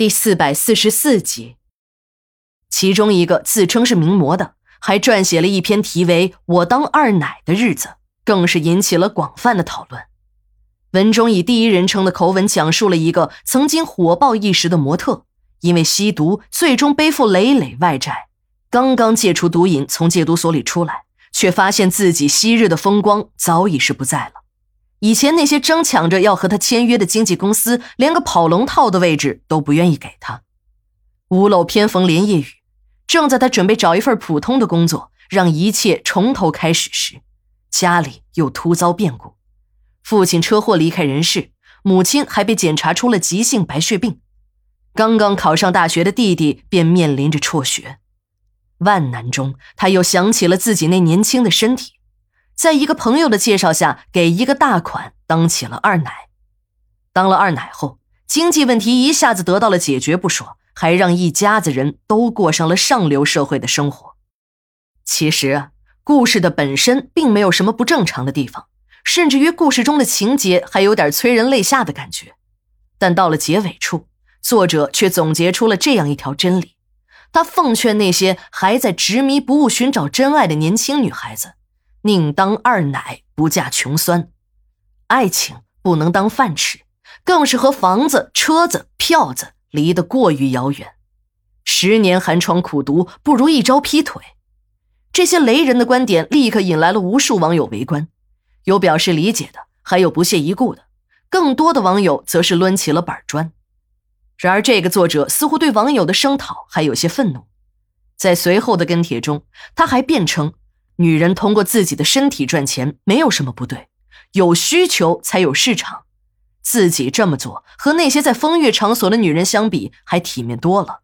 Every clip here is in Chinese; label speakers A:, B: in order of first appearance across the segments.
A: 第四百四十四集，其中一个自称是名模的，还撰写了一篇题为《我当二奶的日子》，更是引起了广泛的讨论。文中以第一人称的口吻讲述了一个曾经火爆一时的模特，因为吸毒，最终背负累累外债，刚刚戒除毒瘾，从戒毒所里出来，却发现自己昔日的风光早已是不在了。以前那些争抢着要和他签约的经纪公司，连个跑龙套的位置都不愿意给他。屋漏偏逢连夜雨，正在他准备找一份普通的工作，让一切从头开始时，家里又突遭变故：父亲车祸离开人世，母亲还被检查出了急性白血病，刚刚考上大学的弟弟便面临着辍学。万难中，他又想起了自己那年轻的身体。在一个朋友的介绍下，给一个大款当起了二奶。当了二奶后，经济问题一下子得到了解决不说，还让一家子人都过上了上流社会的生活。其实，故事的本身并没有什么不正常的地方，甚至于故事中的情节还有点催人泪下的感觉。但到了结尾处，作者却总结出了这样一条真理：他奉劝那些还在执迷不悟寻找真爱的年轻女孩子。宁当二奶，不嫁穷酸。爱情不能当饭吃，更是和房子、车子、票子离得过于遥远。十年寒窗苦读，不如一朝劈腿。这些雷人的观点立刻引来了无数网友围观，有表示理解的，还有不屑一顾的，更多的网友则是抡起了板砖。然而，这个作者似乎对网友的声讨还有些愤怒，在随后的跟帖中，他还辩称。女人通过自己的身体赚钱没有什么不对，有需求才有市场。自己这么做和那些在风月场所的女人相比还体面多了，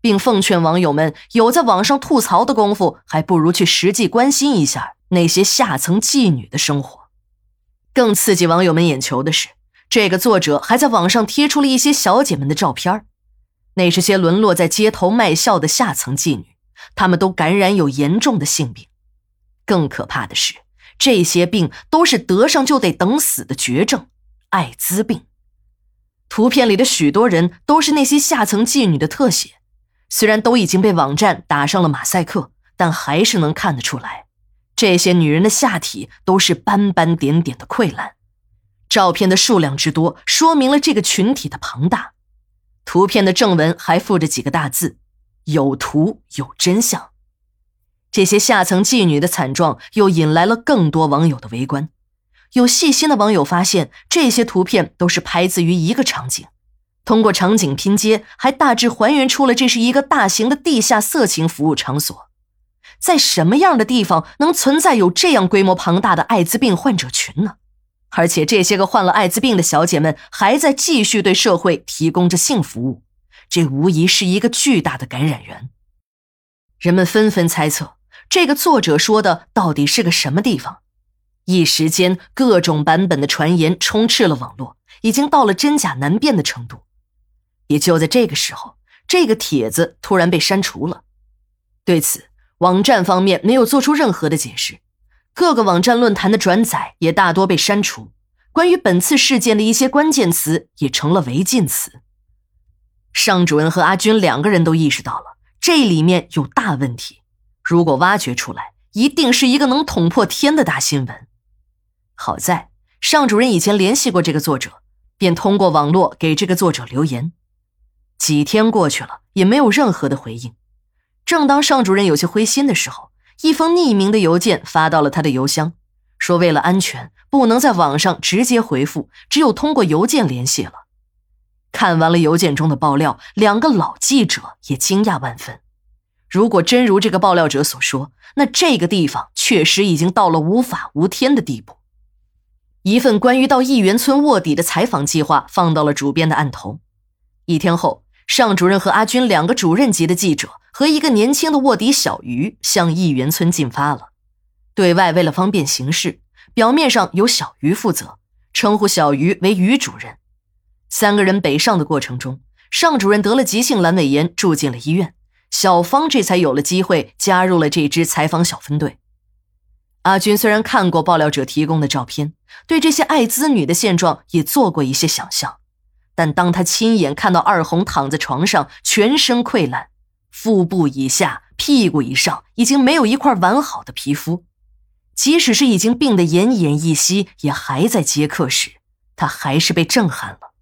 A: 并奉劝网友们有在网上吐槽的功夫，还不如去实际关心一下那些下层妓女的生活。更刺激网友们眼球的是，这个作者还在网上贴出了一些小姐们的照片那是些沦落在街头卖笑的下层妓女，她们都感染有严重的性病。更可怕的是，这些病都是得上就得等死的绝症——艾滋病。图片里的许多人都是那些下层妓女的特写，虽然都已经被网站打上了马赛克，但还是能看得出来，这些女人的下体都是斑斑点点的溃烂。照片的数量之多，说明了这个群体的庞大。图片的正文还附着几个大字：“有图有真相。”这些下层妓女的惨状又引来了更多网友的围观。有细心的网友发现，这些图片都是拍自于一个场景，通过场景拼接，还大致还原出了这是一个大型的地下色情服务场所。在什么样的地方能存在有这样规模庞大的艾滋病患者群呢？而且这些个患了艾滋病的小姐们还在继续对社会提供着性服务，这无疑是一个巨大的感染源。人们纷纷猜测。这个作者说的到底是个什么地方？一时间，各种版本的传言充斥了网络，已经到了真假难辨的程度。也就在这个时候，这个帖子突然被删除了。对此，网站方面没有做出任何的解释，各个网站论坛的转载也大多被删除。关于本次事件的一些关键词也成了违禁词。尚主任和阿军两个人都意识到了这里面有大问题。如果挖掘出来，一定是一个能捅破天的大新闻。好在尚主任以前联系过这个作者，便通过网络给这个作者留言。几天过去了，也没有任何的回应。正当尚主任有些灰心的时候，一封匿名的邮件发到了他的邮箱，说为了安全，不能在网上直接回复，只有通过邮件联系了。看完了邮件中的爆料，两个老记者也惊讶万分。如果真如这个爆料者所说，那这个地方确实已经到了无法无天的地步。一份关于到义园村卧底的采访计划放到了主编的案头。一天后，尚主任和阿军两个主任级的记者和一个年轻的卧底小鱼向义园村进发了。对外为了方便行事，表面上由小鱼负责，称呼小鱼为于主任。三个人北上的过程中，尚主任得了急性阑尾炎，住进了医院。小芳这才有了机会加入了这支采访小分队。阿军虽然看过爆料者提供的照片，对这些艾滋女的现状也做过一些想象，但当他亲眼看到二红躺在床上，全身溃烂，腹部以下、屁股以上已经没有一块完好的皮肤，即使是已经病得奄奄一息，也还在接客时，他还是被震撼了。